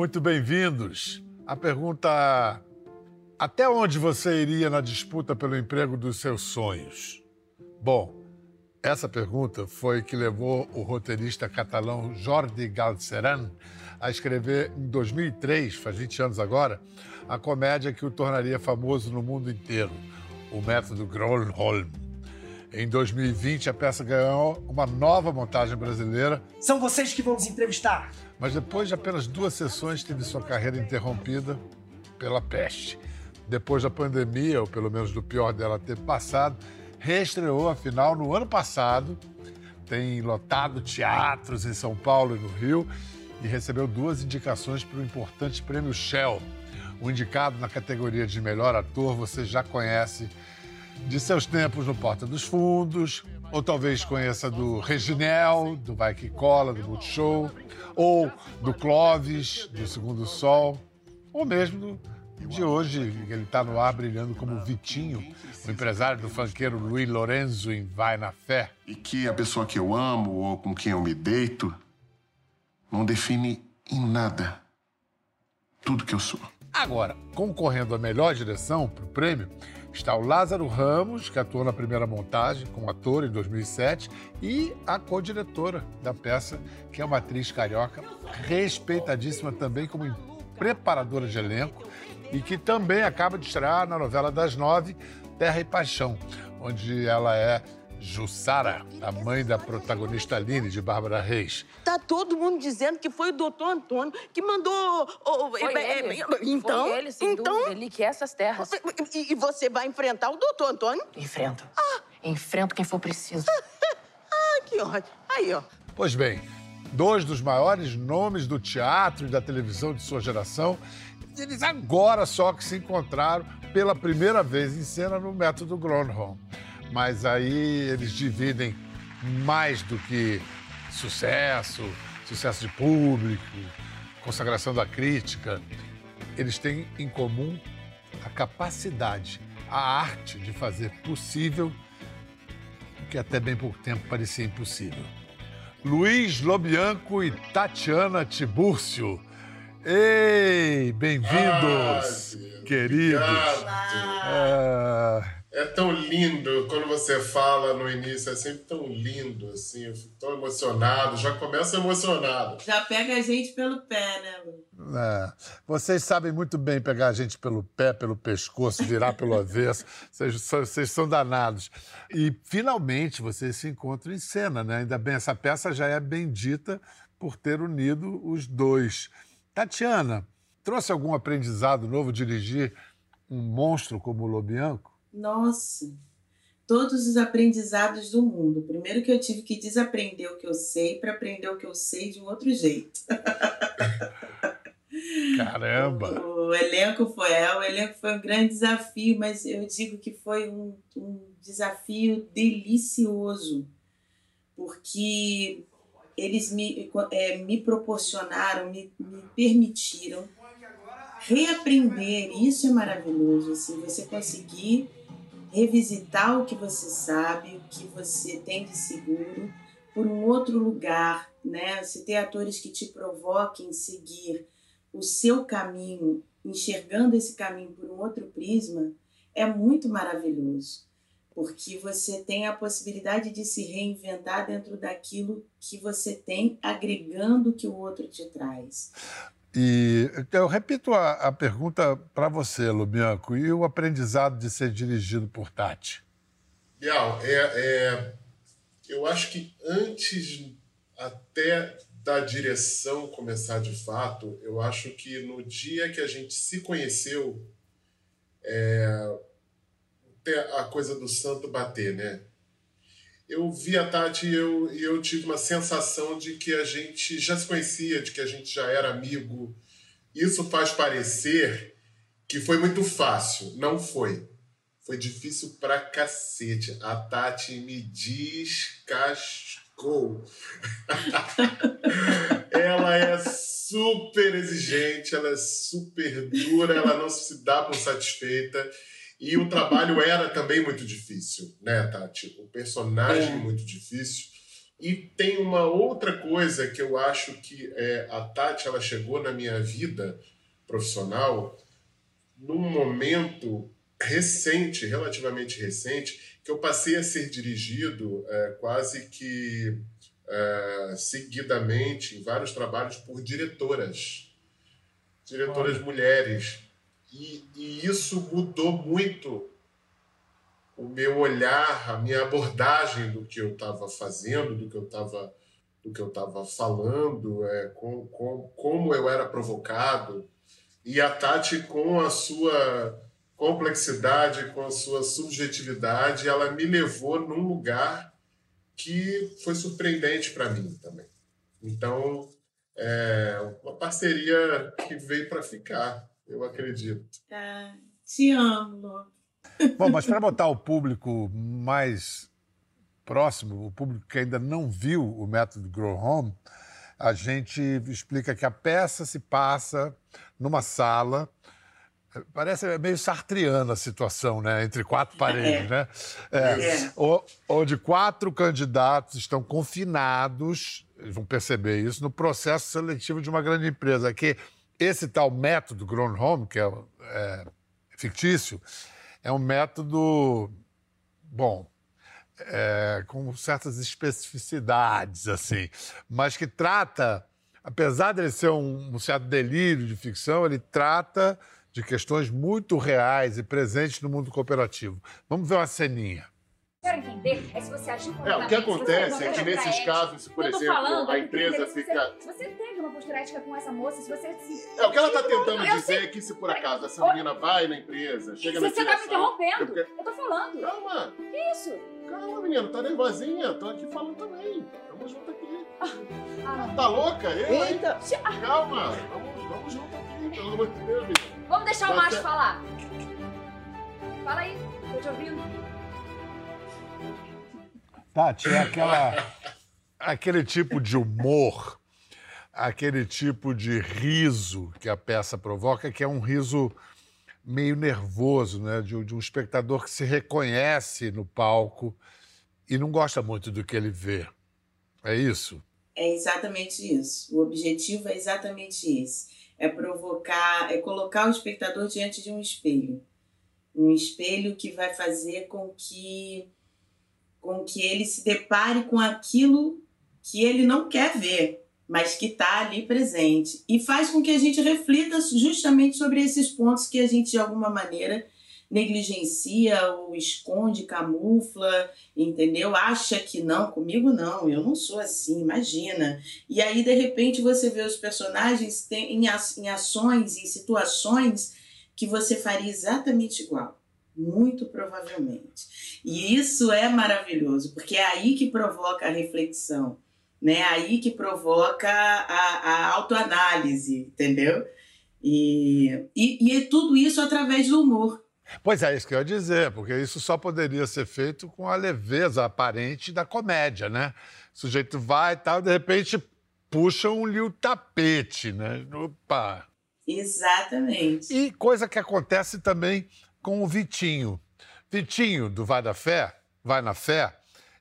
Muito bem-vindos. A pergunta: até onde você iria na disputa pelo emprego dos seus sonhos? Bom, essa pergunta foi que levou o roteirista catalão Jordi Galceran a escrever em 2003, faz 20 anos agora, a comédia que o tornaria famoso no mundo inteiro, o método Gronholm. Em 2020, a peça ganhou uma nova montagem brasileira. São vocês que vão nos entrevistar. Mas depois de apenas duas sessões, teve sua carreira interrompida pela peste. Depois da pandemia, ou pelo menos do pior dela ter passado, reestreou a final no ano passado. Tem lotado teatros em São Paulo e no Rio e recebeu duas indicações para o importante prêmio Shell. O indicado na categoria de melhor ator você já conhece de seus tempos no Porta dos Fundos, ou talvez conheça do Reginel, do Vai Que Cola, do Multishow, ou do Clóvis, do Segundo Sol, ou mesmo de hoje, ele está no ar brilhando como Vitinho, o empresário do funkeiro Luiz Lorenzo em Vai na Fé. E que a pessoa que eu amo ou com quem eu me deito não define em nada tudo que eu sou. Agora, concorrendo à melhor direção para o prêmio, está o Lázaro Ramos, que atuou na primeira montagem como ator em 2007, e a co-diretora da peça, que é uma atriz carioca, respeitadíssima também como preparadora de elenco, e que também acaba de estrear na novela das nove, Terra e Paixão, onde ela é Jussara, a mãe da protagonista Aline, de Bárbara Reis. Tá todo mundo dizendo que foi o doutor Antônio que mandou. Oh, foi é, ele. então, foi ele, sem então, dúvida. Ele quer essas terras. E, e você vai enfrentar o doutor Antônio? Enfrento. Ah. Enfrento quem for preciso. ah, que ótimo. Aí, ó. Pois bem, dois dos maiores nomes do teatro e da televisão de sua geração, eles agora só que se encontraram pela primeira vez em cena no método Gronholm mas aí eles dividem mais do que sucesso, sucesso de público, consagração da crítica. Eles têm em comum a capacidade, a arte de fazer possível o que até bem pouco tempo parecia impossível. Luiz Lobianco e Tatiana Tibúrcio. Ei, bem-vindos, ah, queridos. Ah, é tão lindo quando você fala no início, é sempre tão lindo, assim, eu fico tão emocionado, já começa emocionado. Já pega a gente pelo pé, né, Lu? É, vocês sabem muito bem pegar a gente pelo pé, pelo pescoço, virar pelo avesso, vocês, vocês são danados. E finalmente vocês se encontram em cena, né? Ainda bem, essa peça já é bendita por ter unido os dois. Tatiana, trouxe algum aprendizado novo dirigir um monstro como o Lobianco? Nossa, todos os aprendizados do mundo. Primeiro que eu tive que desaprender o que eu sei para aprender o que eu sei de um outro jeito. Caramba! O, o, elenco foi, é, o elenco foi um grande desafio, mas eu digo que foi um, um desafio delicioso, porque eles me, é, me proporcionaram, me, me permitiram reaprender. Isso é maravilhoso, assim, você conseguir revisitar o que você sabe, o que você tem de seguro, por um outro lugar, né? Se ter atores que te provoquem seguir o seu caminho, enxergando esse caminho por um outro prisma, é muito maravilhoso, porque você tem a possibilidade de se reinventar dentro daquilo que você tem, agregando o que o outro te traz. E eu repito a, a pergunta para você, Lubianco, e o aprendizado de ser dirigido por Tati? Bial, é, é, eu acho que antes até da direção começar de fato, eu acho que no dia que a gente se conheceu, é, a coisa do santo bater, né? Eu vi a Tati e eu, eu tive uma sensação de que a gente já se conhecia, de que a gente já era amigo. Isso faz parecer que foi muito fácil. Não foi. Foi difícil pra cacete. A Tati me descascou. ela é super exigente, ela é super dura, ela não se dá por satisfeita. E o trabalho era também muito difícil, né, Tati? O personagem é. muito difícil, E tem uma outra coisa que eu acho que é, a Tati ela chegou na minha vida profissional num momento recente, relativamente recente, que eu passei a ser dirigido é, quase que é, seguidamente em vários trabalhos por diretoras, diretoras Olha. mulheres. E, e isso mudou muito o meu olhar, a minha abordagem do que eu estava fazendo, do que eu estava do que eu estava falando, é, com, com, como eu era provocado. E a Tati, com a sua complexidade, com a sua subjetividade, ela me levou num lugar que foi surpreendente para mim também. Então, é uma parceria que veio para ficar, eu acredito. Ah, te amo. Bom, mas para botar o público mais próximo, o público que ainda não viu o método Grow Home, a gente explica que a peça se passa numa sala. Parece meio sartriana a situação, né? Entre quatro paredes, é. né? É, é. Onde quatro candidatos estão confinados, vão perceber isso, no processo seletivo de uma grande empresa. Que esse tal método Grown Home, que é, é fictício, é um método, bom, é, com certas especificidades, assim, mas que trata, apesar de ele ser um, um certo delírio de ficção, ele trata de questões muito reais e presentes no mundo cooperativo. Vamos ver uma ceninha quero entender é se você agir É, o que acontece é que nesses casos, por exemplo, falando, a empresa fica. Se você uma postura ética com essa moça, se você. Se... É, o que ela está tentando dizer é que se por acaso essa menina vai na empresa, chega na Você tá me interrompendo. Eu, eu tô falando. Calma. Que isso? Calma, menina, tá nervosinha. Tô aqui falando também. Tamo junto aqui. Ah, tá louca? Eu, Eita. Calma. Vamos, vamos junto aqui, pelo amor de Deus, menina. Vamos deixar o macho é... falar. Fala aí, tô te ouvindo. Tati, é aquela, aquele tipo de humor, aquele tipo de riso que a peça provoca, que é um riso meio nervoso, né? De, de um espectador que se reconhece no palco e não gosta muito do que ele vê. É isso? É exatamente isso. O objetivo é exatamente esse. É provocar, é colocar o espectador diante de um espelho. Um espelho que vai fazer com que com que ele se depare com aquilo que ele não quer ver, mas que está ali presente. E faz com que a gente reflita justamente sobre esses pontos que a gente, de alguma maneira, negligencia ou esconde, camufla, entendeu? Acha que não, comigo não, eu não sou assim, imagina. E aí, de repente, você vê os personagens em ações, em situações que você faria exatamente igual. Muito provavelmente. E isso é maravilhoso, porque é aí que provoca a reflexão, né? Aí que provoca a, a autoanálise, entendeu? E, e, e tudo isso através do humor. Pois é, isso que eu ia dizer, porque isso só poderia ser feito com a leveza aparente da comédia, né? O sujeito vai e tal, de repente puxam-lhe o tapete, né? Opa! Exatamente. E coisa que acontece também com o Vitinho. Vitinho, do Vai da Fé, Vai na Fé,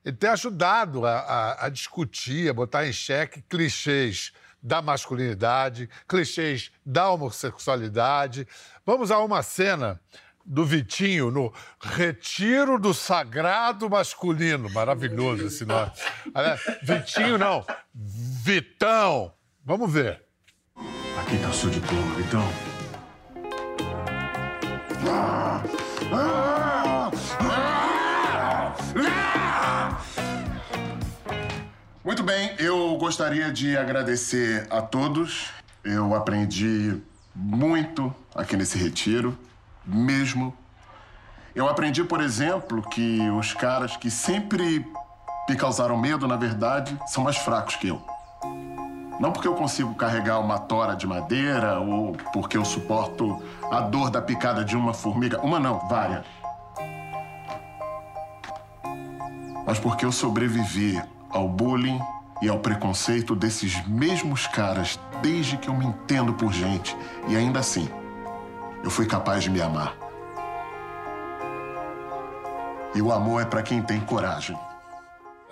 ele tem ajudado a, a, a discutir, a botar em xeque clichês da masculinidade, clichês da homossexualidade. Vamos a uma cena do Vitinho no Retiro do Sagrado Masculino. Maravilhoso esse nome. Vitinho não, Vitão. Vamos ver. Aqui tá o seu diploma, Vitão. Muito bem, eu gostaria de agradecer a todos. Eu aprendi muito aqui nesse retiro, mesmo. Eu aprendi, por exemplo, que os caras que sempre me causaram medo, na verdade, são mais fracos que eu. Não porque eu consigo carregar uma tora de madeira ou porque eu suporto a dor da picada de uma formiga. Uma não, várias. Mas porque eu sobrevivi ao bullying e ao preconceito desses mesmos caras desde que eu me entendo por gente. E ainda assim, eu fui capaz de me amar. E o amor é para quem tem coragem.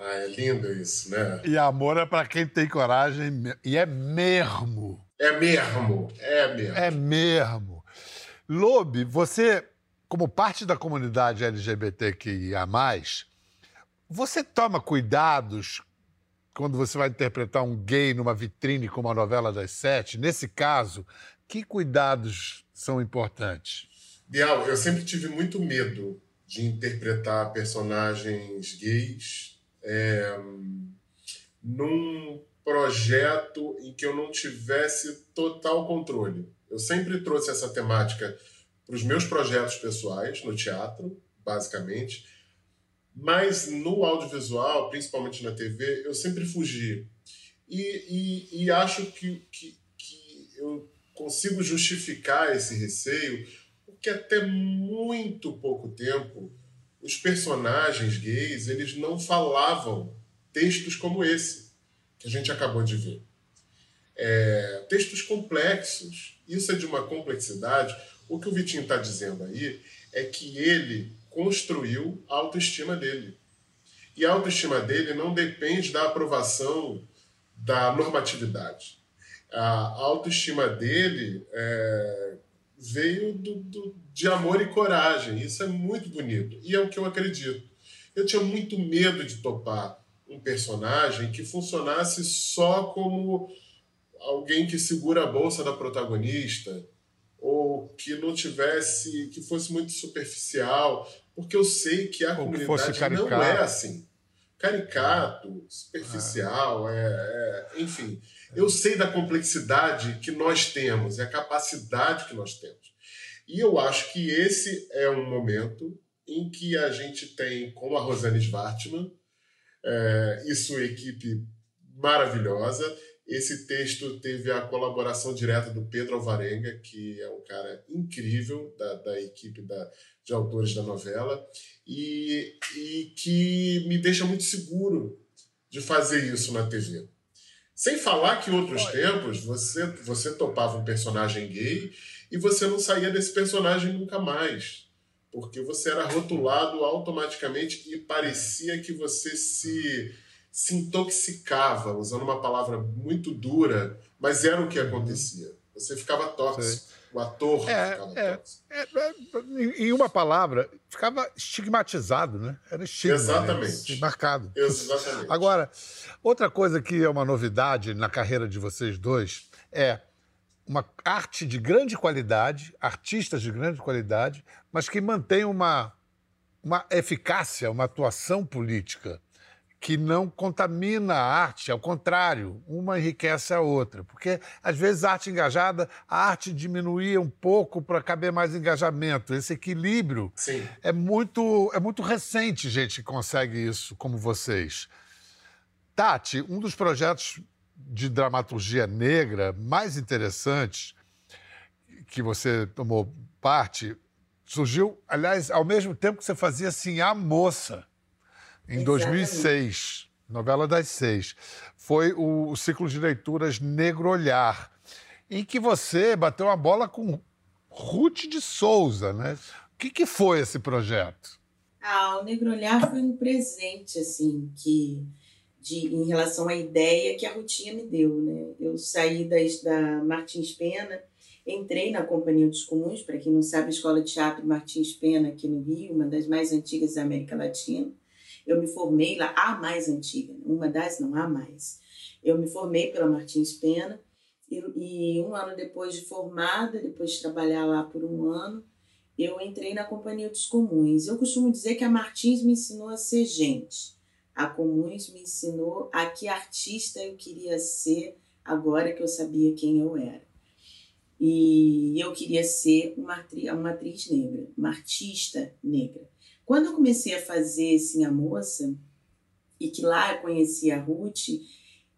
Ah, é lindo isso, né? E amor é para quem tem coragem, e é mesmo. É mesmo, é mesmo. É mesmo. Lobe, você, como parte da comunidade LGBTQIA, você toma cuidados quando você vai interpretar um gay numa vitrine como a novela das sete? Nesse caso, que cuidados são importantes? Bial, eu sempre tive muito medo de interpretar personagens gays é, num projeto em que eu não tivesse total controle. Eu sempre trouxe essa temática para os meus projetos pessoais, no teatro, basicamente, mas no audiovisual, principalmente na TV, eu sempre fugi. E, e, e acho que, que, que eu consigo justificar esse receio porque até muito pouco tempo os personagens gays eles não falavam textos como esse que a gente acabou de ver. É, textos complexos. Isso é de uma complexidade. O que o Vitinho está dizendo aí é que ele construiu a autoestima dele. E a autoestima dele não depende da aprovação da normatividade. A autoestima dele é, veio do, do, de amor e coragem. Isso é muito bonito. E é o que eu acredito. Eu tinha muito medo de topar um personagem que funcionasse só como alguém que segura a bolsa da protagonista ou que não tivesse, que fosse muito superficial, porque eu sei que a Ou que comunidade caricato. não é assim. Caricato, superficial, é, é- enfim. Eu sei da complexidade que nós temos, é a capacidade que nós temos. E eu acho que esse é um momento em que a gente tem, como a Rosane Svartman, é, e sua equipe maravilhosa. Esse texto teve a colaboração direta do Pedro Alvarenga, que é um cara incrível da, da equipe da, de autores da novela, e, e que me deixa muito seguro de fazer isso na TV. Sem falar que em outros tempos você, você topava um personagem gay e você não saía desse personagem nunca mais. Porque você era rotulado automaticamente e parecia que você se, se intoxicava, usando uma palavra muito dura, mas era o que acontecia. Você ficava tóxico. O ator É, ficava é. É, é, em- uma palavra, ficava estigmatizado, né? Era estigma. né? Exatamente. Marcado. Exatamente. Agora, outra coisa que é uma novidade na carreira de vocês dois é uma arte de grande qualidade, artistas de grande qualidade, mas que mantém uma, uma eficácia, uma atuação política que não contamina a arte, ao contrário, uma enriquece a outra. Porque, às vezes, a arte engajada, a arte diminuía um pouco para caber mais engajamento. Esse equilíbrio Sim. é muito, é muito recente, gente, que consegue isso, como vocês. Tati, um dos projetos de dramaturgia negra mais interessantes que você tomou parte surgiu, aliás, ao mesmo tempo que você fazia assim, A Moça, em Exatamente. 2006, novela das seis. Foi o, o ciclo de leituras Negro Olhar, em que você bateu a bola com Ruth de Souza, né? O que, que foi esse projeto? Ah, o Negro Olhar foi um presente, assim, que de, em relação à ideia que a Rutinha me deu, né? Eu saí das, da Martins Pena, entrei na Companhia dos Comuns, para quem não sabe, a Escola de Teatro Martins Pena, aqui no Rio, uma das mais antigas da América Latina. Eu me formei lá, a mais antiga, né? uma das, não, a mais. Eu me formei pela Martins Pena, e, e um ano depois de formada, depois de trabalhar lá por um ano, eu entrei na Companhia dos Comuns. Eu costumo dizer que a Martins me ensinou a ser gente. A Comuns me ensinou a que artista eu queria ser agora que eu sabia quem eu era. E eu queria ser uma uma atriz negra, uma artista negra. Quando eu comecei a fazer assim, a moça, e que lá eu conheci a Ruth,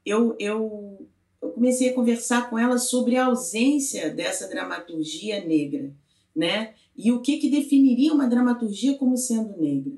eu, eu, eu comecei a conversar com ela sobre a ausência dessa dramaturgia negra, né? E o que, que definiria uma dramaturgia como sendo negra.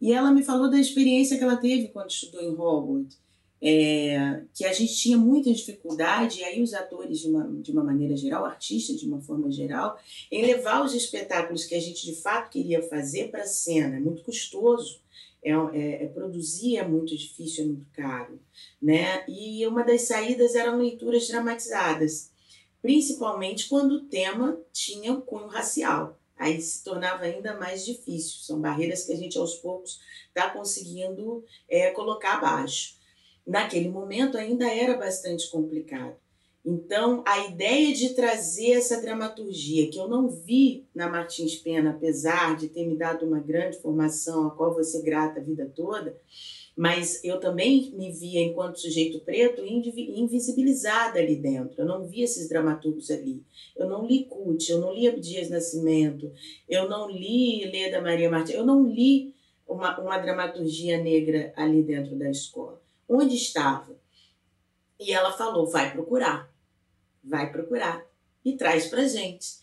E ela me falou da experiência que ela teve quando estudou em Hogwarts, é, que a gente tinha muita dificuldade, e aí os atores, de uma, de uma maneira geral, artistas de uma forma geral, em levar os espetáculos que a gente de fato queria fazer para a cena. É muito custoso. é, é, é, produzir é muito difícil, é muito caro, né? E uma das saídas eram leituras dramatizadas, principalmente quando o tema tinha um cunho racial. Aí se tornava ainda mais difícil. São barreiras que a gente aos poucos está conseguindo é, colocar abaixo. Naquele momento ainda era bastante complicado. Então, a ideia de trazer essa dramaturgia, que eu não vi na Martins Pena, apesar de ter me dado uma grande formação, a qual você grata a vida toda, mas eu também me via, enquanto sujeito preto, invisibilizada ali dentro. Eu não vi esses dramaturgos ali. Eu não li Cut, eu não li Abdias Nascimento, eu não li Leda Maria Martins, eu não li uma, uma dramaturgia negra ali dentro da escola. Onde estava? E ela falou: vai procurar vai procurar e traz para gente.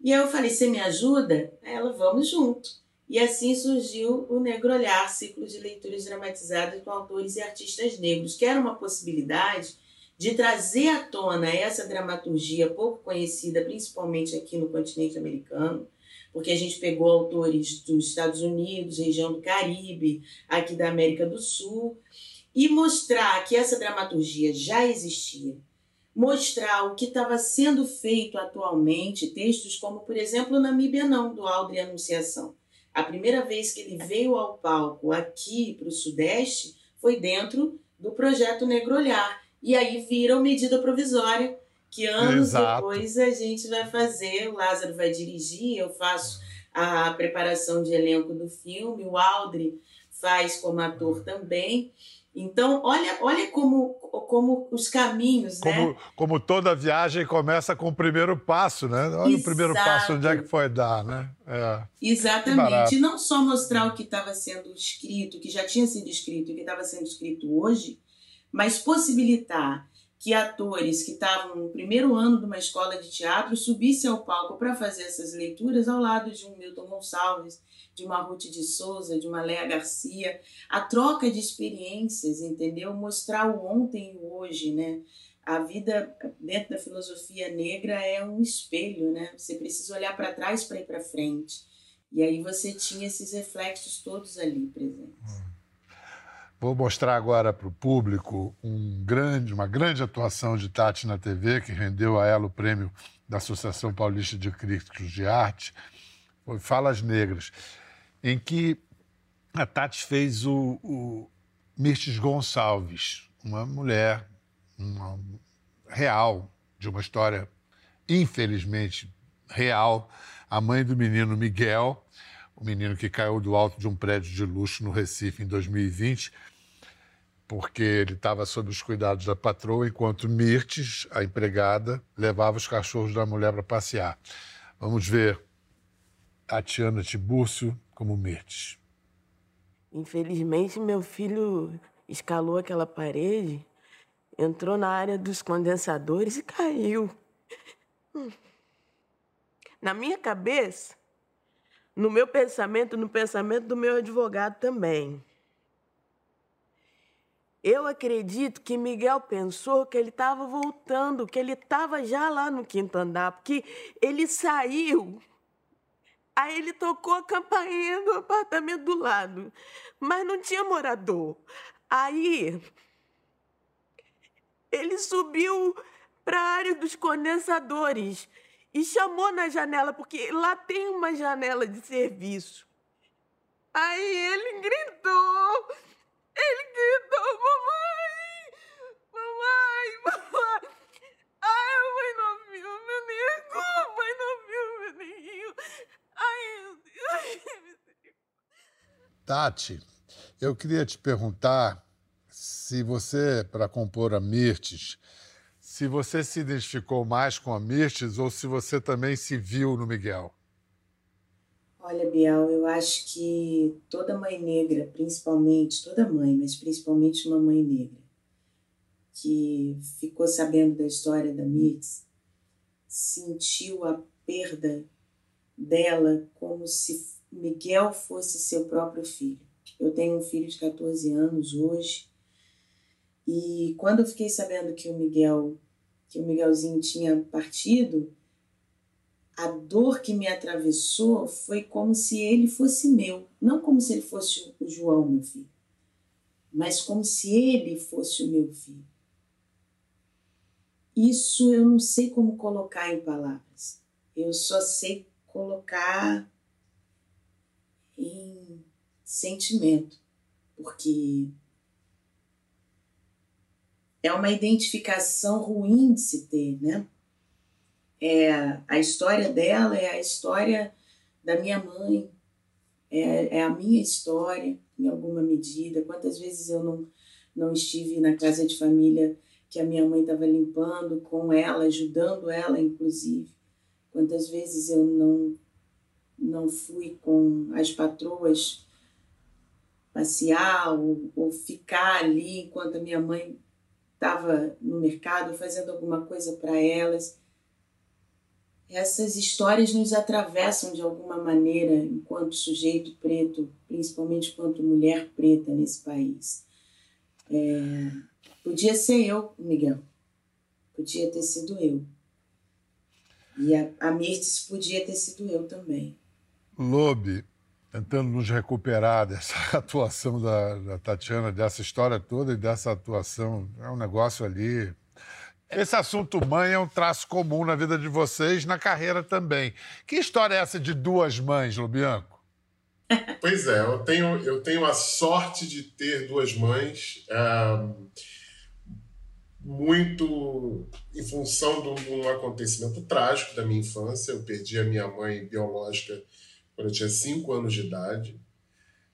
E aí eu falei, você me ajuda? Ela, vamos junto. E assim surgiu o Negro Olhar, ciclo de leituras dramatizadas com autores e artistas negros, que era uma possibilidade de trazer à tona essa dramaturgia pouco conhecida, principalmente aqui no continente americano, porque a gente pegou autores dos Estados Unidos, região do Caribe, aqui da América do Sul, e mostrar que essa dramaturgia já existia, mostrar o que estava sendo feito atualmente, textos como, por exemplo, Namíbia Não, do Aldri Anunciação. A primeira vez que ele veio ao palco aqui para o Sudeste foi dentro do projeto Negro Olhar. E aí vira uma medida provisória, que anos Exato. depois a gente vai fazer, o Lázaro vai dirigir, eu faço a preparação de elenco do filme, o Aldri faz como ator também. Então, olha, olha como, como os caminhos, né? como, né? Como toda viagem começa com o primeiro passo, né? Olha Exato. o primeiro passo, onde é que foi dar, né? É. Exatamente. E não só mostrar o que estava sendo escrito, que já tinha sido escrito e que estava sendo escrito hoje, mas possibilitar que atores que estavam no primeiro ano de uma escola de teatro subissem ao palco para fazer essas leituras ao lado de um Milton Gonçalves, de uma Ruth de Souza, de uma Léa Garcia, a troca de experiências, entendeu? Mostrar o ontem e o hoje, né? A vida dentro da filosofia negra é um espelho, né? Você precisa olhar para trás para ir para frente. E aí você tinha esses reflexos todos ali presentes. Vou mostrar agora para o público um grande, uma grande atuação de Tati na TV, que rendeu a ela o prêmio da Associação Paulista de Críticos de Arte, foi Falas Negras em que a Tati fez o, o Mirtes Gonçalves, uma mulher uma, real, de uma história infelizmente real, a mãe do menino Miguel, o menino que caiu do alto de um prédio de luxo no Recife em 2020, porque ele estava sob os cuidados da patroa, enquanto Mirtes, a empregada, levava os cachorros da mulher para passear. Vamos ver Tatiana Tibúrcio como Mirtes. Infelizmente, meu filho escalou aquela parede, entrou na área dos condensadores e caiu. Na minha cabeça, no meu pensamento, no pensamento do meu advogado também. Eu acredito que Miguel pensou que ele estava voltando, que ele estava já lá no quinto andar, porque ele saiu Aí ele tocou a campainha do apartamento do lado, mas não tinha morador. Aí ele subiu para a área dos condensadores e chamou na janela, porque lá tem uma janela de serviço. Aí ele gritou, ele gritou, mamãe, mamãe, mamãe. Ai, mãe não viu meu nego, mãe não viu meu neguinho. Tati, eu queria te perguntar se você, para compor a Mirtes, se você se identificou mais com a Mirtes ou se você também se viu no Miguel. Olha, Biel, eu acho que toda mãe negra, principalmente, toda mãe, mas principalmente uma mãe negra, que ficou sabendo da história da Mirtes, sentiu a perda dela como se Miguel fosse seu próprio filho. Eu tenho um filho de 14 anos hoje e quando eu fiquei sabendo que o Miguel, que o Miguelzinho tinha partido, a dor que me atravessou foi como se ele fosse meu, não como se ele fosse o João, meu filho, mas como se ele fosse o meu filho. Isso eu não sei como colocar em palavras. Eu só sei colocar em sentimento, porque é uma identificação ruim de se ter, né? É, a história dela é a história da minha mãe, é, é a minha história, em alguma medida. Quantas vezes eu não, não estive na casa de família que a minha mãe estava limpando com ela, ajudando ela, inclusive. Quantas vezes eu não, não fui com as patroas passear ou, ou ficar ali enquanto a minha mãe estava no mercado fazendo alguma coisa para elas. Essas histórias nos atravessam de alguma maneira enquanto sujeito preto, principalmente enquanto mulher preta nesse país. É, podia ser eu, Miguel. Podia ter sido eu. E a, a Mirtes podia ter sido eu também. Lobe, tentando nos recuperar dessa atuação da, da, Tatiana, dessa história toda e dessa atuação. É um negócio ali. Esse assunto mãe é um traço comum na vida de vocês, na carreira também. Que história é essa de duas mães, Lobianco? Pois é, eu tenho, eu tenho a sorte de ter duas mães. É, muito em função de um acontecimento trágico da minha infância. Eu perdi a minha mãe biológica quando eu tinha cinco anos de idade.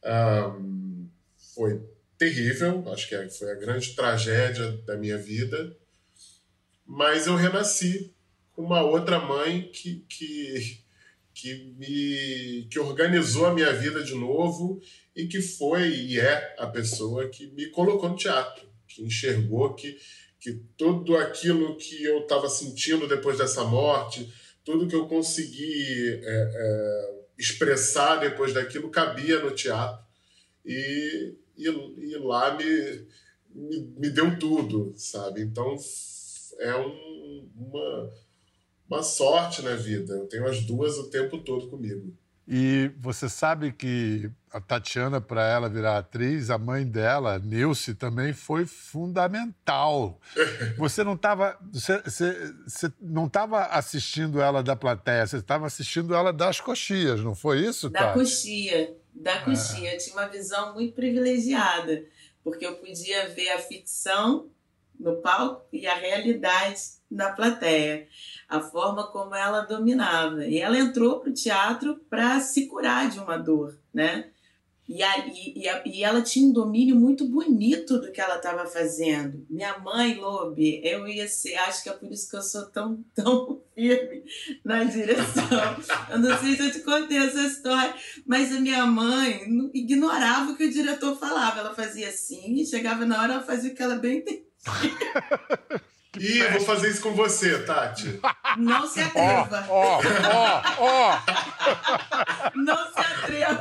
Um, foi terrível, acho que é, foi a grande tragédia da minha vida. Mas eu renasci com uma outra mãe que, que, que, me, que organizou a minha vida de novo e que foi e é a pessoa que me colocou no teatro, que enxergou que, que tudo aquilo que eu estava sentindo depois dessa morte, tudo que eu consegui é, é, expressar depois daquilo cabia no teatro. E, e, e lá me, me, me, deu tudo, sabe? Então é um, uma, uma sorte na vida. Eu tenho as duas o tempo todo comigo. E você sabe que a Tatiana, para ela virar atriz, a mãe dela, Nilce, também foi fundamental. Você não estava você, você, você, não estava assistindo ela da plateia, você estava assistindo ela das coxias, não foi isso, Da Tati? coxia, da é. coxia. É. Eu tinha uma visão muito privilegiada, porque eu podia ver a ficção no palco e a realidade na plateia a forma como ela dominava. E ela entrou para o teatro para se curar de uma dor, né? E, a, e, a, e ela tinha um domínio muito bonito do que ela estava fazendo. Minha mãe, Lobe, eu ia ser, acho que é por isso que eu sou tão, tão firme na direção. Eu não sei se eu te contei essa história, mas a minha mãe ignorava o que o diretor falava. Ela fazia assim, e chegava na hora, ela fazia o que ela bem entendia. Ih, vou fazer isso com você, Tati. Não se atreva. Ó, ó, ó. Não se atreva.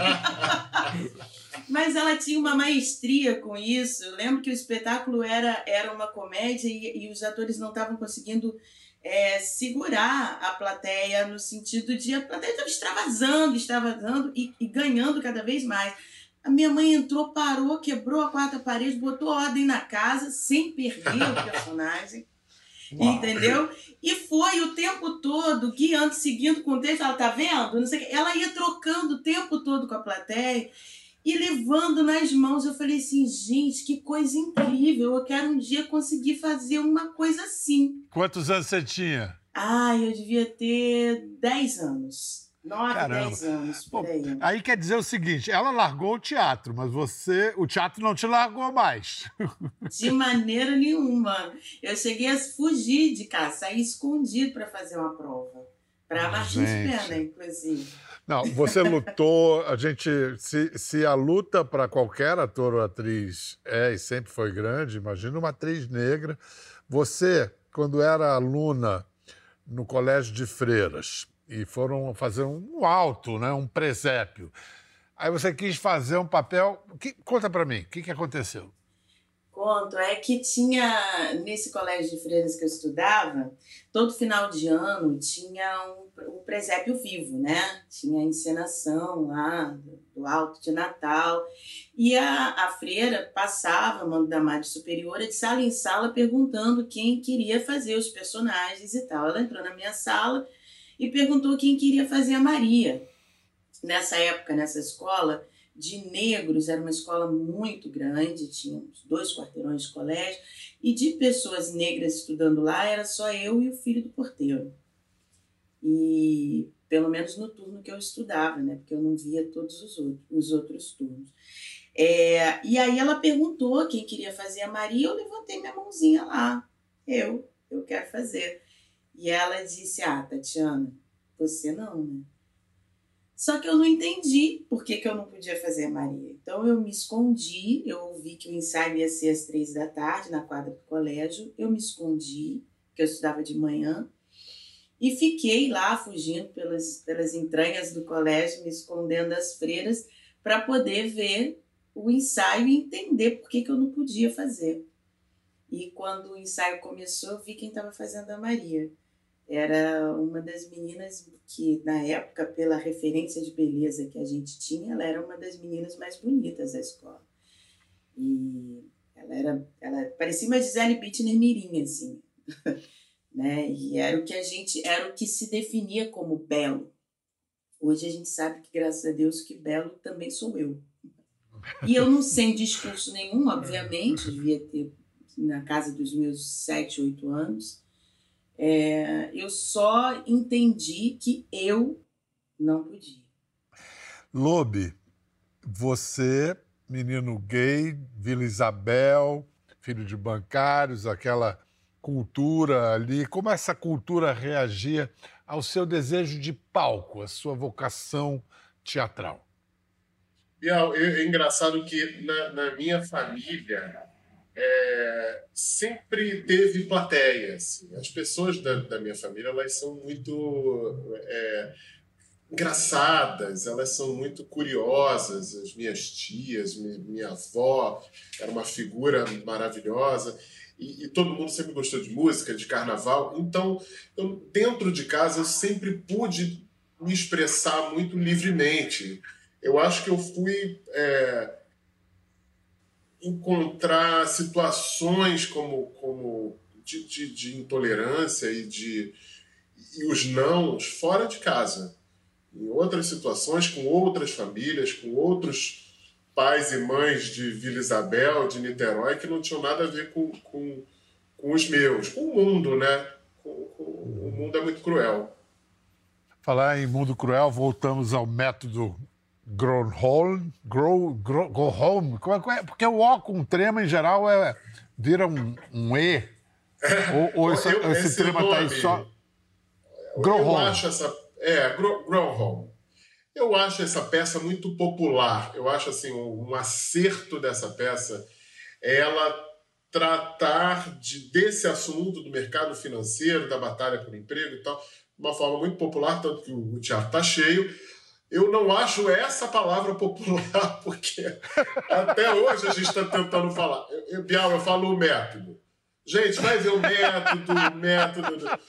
Mas ela tinha uma maestria com isso. Eu lembro que o espetáculo era, era uma comédia e, e os atores não estavam conseguindo é, segurar a plateia no sentido de a plateia estava extravasando, extravasando e, e ganhando cada vez mais. A minha mãe entrou, parou, quebrou a quarta parede, botou ordem na casa, sem perder o personagem. Uau. Entendeu? E foi o tempo todo guiando, seguindo com o texto. Ela tá vendo? Não sei Ela ia trocando o tempo todo com a plateia e levando nas mãos. Eu falei assim, gente, que coisa incrível. Eu quero um dia conseguir fazer uma coisa assim. Quantos anos você tinha? Ah, eu devia ter 10 anos. 9, 10 anos. Bom, aí quer dizer o seguinte, ela largou o teatro, mas você, o teatro não te largou mais. De maneira nenhuma. Eu cheguei a fugir de casa, sair escondido para fazer uma prova. Para Martins Pena, inclusive. Não, você lutou, a gente, se, se a luta para qualquer ator ou atriz é e sempre foi grande, imagina uma atriz negra. Você, quando era aluna no colégio de freiras, e foram fazer um alto, né, um presépio. Aí você quis fazer um papel. Que, conta para mim, o que, que aconteceu? Conto. É que tinha, nesse colégio de freiras que eu estudava, todo final de ano tinha um, um presépio vivo, né? Tinha encenação lá do, do alto de Natal. E a, a freira passava, mando da Madre Superiora, de sala em sala, perguntando quem queria fazer os personagens e tal. Ela entrou na minha sala e perguntou quem queria fazer a Maria. Nessa época, nessa escola, de negros, era uma escola muito grande, tinha dois quarteirões de colégio, e de pessoas negras estudando lá era só eu e o filho do porteiro. E pelo menos no turno que eu estudava, né? Porque eu não via todos os outros, os outros turnos. É, e aí ela perguntou quem queria fazer a Maria, eu levantei minha mãozinha lá. Eu, eu quero fazer. E ela disse: Ah, Tatiana, você não, né? Só que eu não entendi por que, que eu não podia fazer a Maria. Então eu me escondi, eu ouvi que o ensaio ia ser às três da tarde na quadra do colégio. Eu me escondi, porque eu estudava de manhã, e fiquei lá fugindo pelas, pelas entranhas do colégio, me escondendo das freiras, para poder ver o ensaio e entender por que, que eu não podia fazer. E quando o ensaio começou, eu vi quem estava fazendo a Maria era uma das meninas que, na época, pela referência de beleza que a gente tinha, ela era uma das meninas mais bonitas da escola. E ela era, ela parecia uma Gisele Bittner mirim, assim, né? E era o que a gente, era o que se definia como belo. Hoje a gente sabe que, graças a Deus, que belo também sou eu. E eu não sei discurso nenhum, obviamente, devia ter na casa dos meus sete, oito anos, é, eu só entendi que eu não podia. Lobe, você, menino gay, Vila Isabel, filho de bancários, aquela cultura ali, como essa cultura reagia ao seu desejo de palco, a sua vocação teatral? Bial, é, é engraçado que na, na minha família é, sempre teve plateia. Assim. As pessoas da, da, minha família elas são muito é, engraçadas, elas são muito curiosas. As minhas tias, minha, minha avó era uma figura maravilhosa. E, e, todo mundo sempre gostou de música, de carnaval. Então, eu, dentro de casa, eu sempre pude me expressar muito livremente. Eu acho que eu fui é, encontrar situações como, como de, de, de, intolerância e de e os nãos fora de casa, em outras situações, com outras famílias, com outros pais e mães de Vila Isabel, de Niterói, que não tinham nada a ver com, com, com os meus, com o mundo, né? Com, com, o mundo é muito cruel. Falar em mundo cruel, voltamos ao método Gronholm, grow, grow, go home, é, porque o O com trema em geral é, vira um, um E. Ou, ou esse, eu, esse, esse trema está aí só. Grow eu home. acho essa. É, home. Eu acho essa peça muito popular. Eu acho assim, um, acerto dessa peça é ela tratar de, desse assunto do mercado financeiro, da batalha por emprego e tal, de uma forma muito popular, tanto que o teatro está cheio eu não acho essa palavra popular, porque até hoje a gente está tentando falar. Eu, Bial, eu falo o método. Gente, vai ver o método, o método.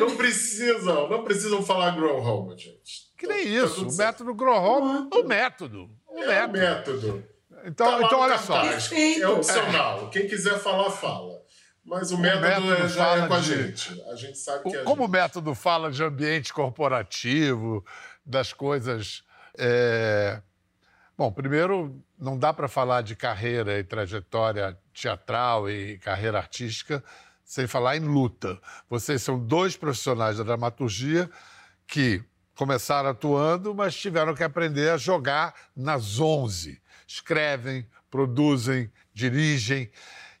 Não precisam, não precisam falar grow home, gente. Que nem tá isso, tá o método grow home, o método. O é método. método. Então, tá então olha só. É opcional. É. Quem quiser falar, fala. Mas o, o método, método é, já é com a de, gente. A gente sabe que a Como gente... o método fala de ambiente corporativo, das coisas. É... Bom, primeiro, não dá para falar de carreira e trajetória teatral e carreira artística sem falar em luta. Vocês são dois profissionais da dramaturgia que começaram atuando, mas tiveram que aprender a jogar nas 11. Escrevem, produzem, dirigem.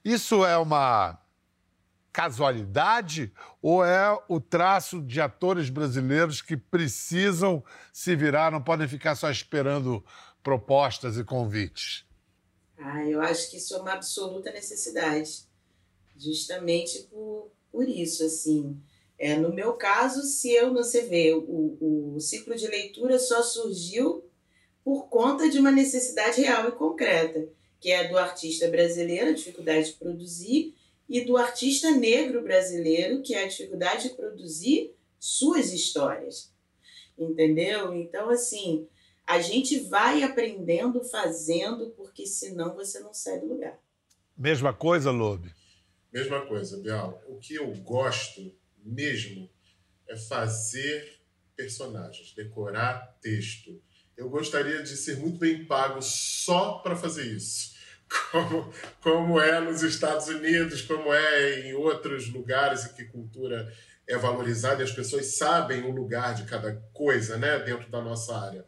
Isso é uma casualidade ou é o traço de atores brasileiros que precisam se virar, não podem ficar só esperando propostas e convites? Ah, eu acho que isso é uma absoluta necessidade, justamente por, por isso, assim. É, no meu caso, se eu, você vê, o, o ciclo de leitura só surgiu por conta de uma necessidade real e concreta que é do artista brasileiro, a dificuldade de produzir, e do artista negro brasileiro, que é a dificuldade de produzir suas histórias. Entendeu? Então, assim, a gente vai aprendendo, fazendo, porque senão você não sai do lugar. Mesma coisa, Lobe? Mesma coisa, Bial. O que eu gosto mesmo é fazer personagens, decorar texto. Eu gostaria de ser muito bem pago só para fazer isso. Como, como é nos Estados Unidos, como é em outros lugares em que cultura é valorizada e as pessoas sabem o lugar de cada coisa né, dentro da nossa área.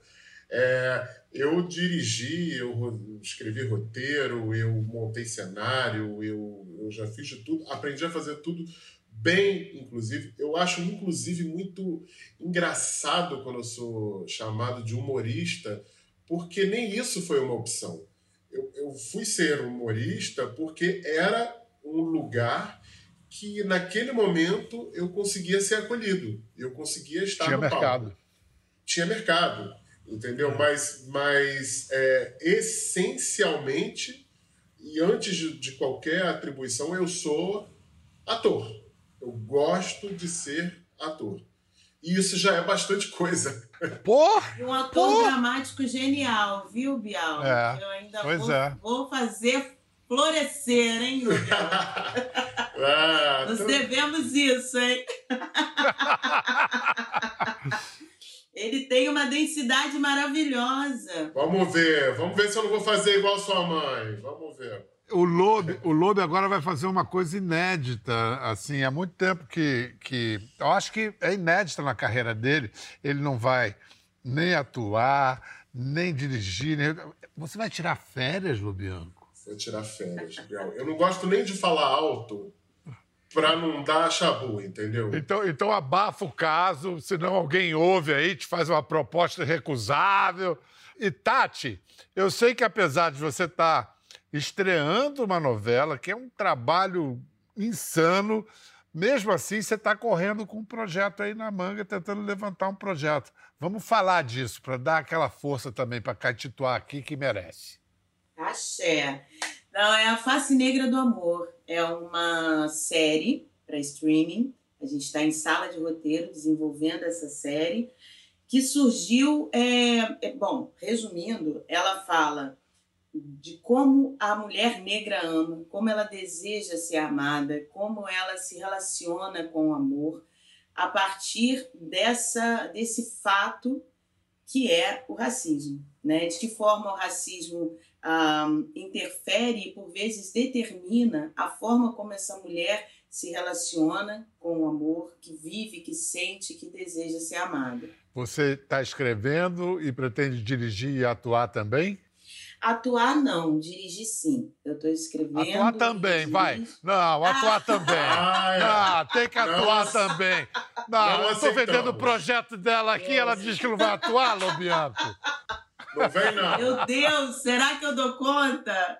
É, eu dirigi, eu escrevi roteiro, eu montei cenário, eu, eu já fiz de tudo, aprendi a fazer tudo bem, inclusive. Eu acho, inclusive, muito engraçado quando eu sou chamado de humorista, porque nem isso foi uma opção. Eu, eu fui ser humorista porque era um lugar que, naquele momento, eu conseguia ser acolhido. Eu conseguia estar Tinha no mercado. palco. Tinha mercado, entendeu? Mas, mas é, essencialmente, e antes de, de qualquer atribuição, eu sou ator. Eu gosto de ser ator. E isso já é bastante coisa. Pô! E um ator dramático genial, viu, Bial? É, Eu ainda pois vou, é. vou fazer florescer, hein, Bial? Ah, Nós tu- devemos isso, hein? Ele tem uma densidade maravilhosa. Vamos ver, vamos ver se eu não vou fazer igual sua mãe. Vamos ver. O Lobe, o Lobe agora vai fazer uma coisa inédita, assim, há muito tempo que, que... Eu acho que é inédita na carreira dele. Ele não vai nem atuar, nem dirigir. Nem... Você vai tirar férias, Lobianco? Vou tirar férias, Biel. Eu não gosto nem de falar alto pra não dar chabu, entendeu? Então, então abafa o caso, senão alguém ouve aí, te faz uma proposta recusável. E, Tati, eu sei que apesar de você estar estreando uma novela, que é um trabalho insano, mesmo assim você está correndo com um projeto aí na manga, tentando levantar um projeto. Vamos falar disso, para dar aquela força também para Caetituar aqui que merece. Axé. Não, é a Face Negra do Amor. É uma série para streaming. A gente está em sala de roteiro desenvolvendo essa série, que surgiu. É, é- bom, resumindo, ela fala de como a mulher negra ama, como ela deseja ser amada, como ela se relaciona com o amor, a partir dessa, desse fato que é o racismo. Né? De que forma o racismo ah, interfere e, por vezes, determina a forma como essa mulher se relaciona com o amor, que vive, que sente, que deseja ser amada. Você está escrevendo e pretende dirigir e atuar também? Atuar não, dirigir sim. Eu estou escrevendo. Atuar também, dirigir. vai. Não, atuar também. Ai, Ah, tem que atuar Não. também. Não, Não eu estou vendendo o projeto dela aqui, ela diz que não vai atuar, Lobianco. Não vem, não. Meu Deus, será que eu dou conta?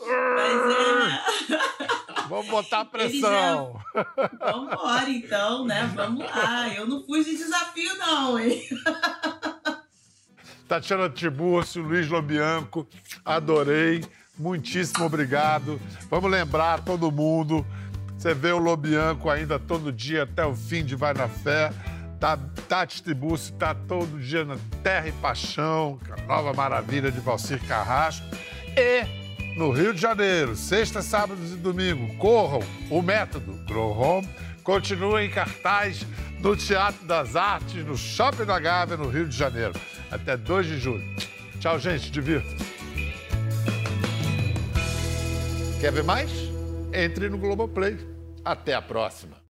Mas é. Vamos botar pressão. Vamos embora, então, né? Vamos lá. Eu não fui de desafio, não, hein? Tatiana Tiburcio, Luiz Lobianco, adorei. Muitíssimo obrigado. Vamos lembrar todo mundo. Você vê o Lobianco ainda todo dia até o fim de Vai na Fé. Tá, Tati Tiburcio está todo dia na Terra e Paixão, com a nova maravilha de Valcir Carrasco. E no Rio de Janeiro, sexta, sábados e domingo, corram o método Grow Home. Continua em cartaz no Teatro das Artes, no Shopping da Gávea, no Rio de Janeiro. Até 2 de julho. Tchau, gente. Divirta. Quer ver mais? Entre no Globoplay. Até a próxima.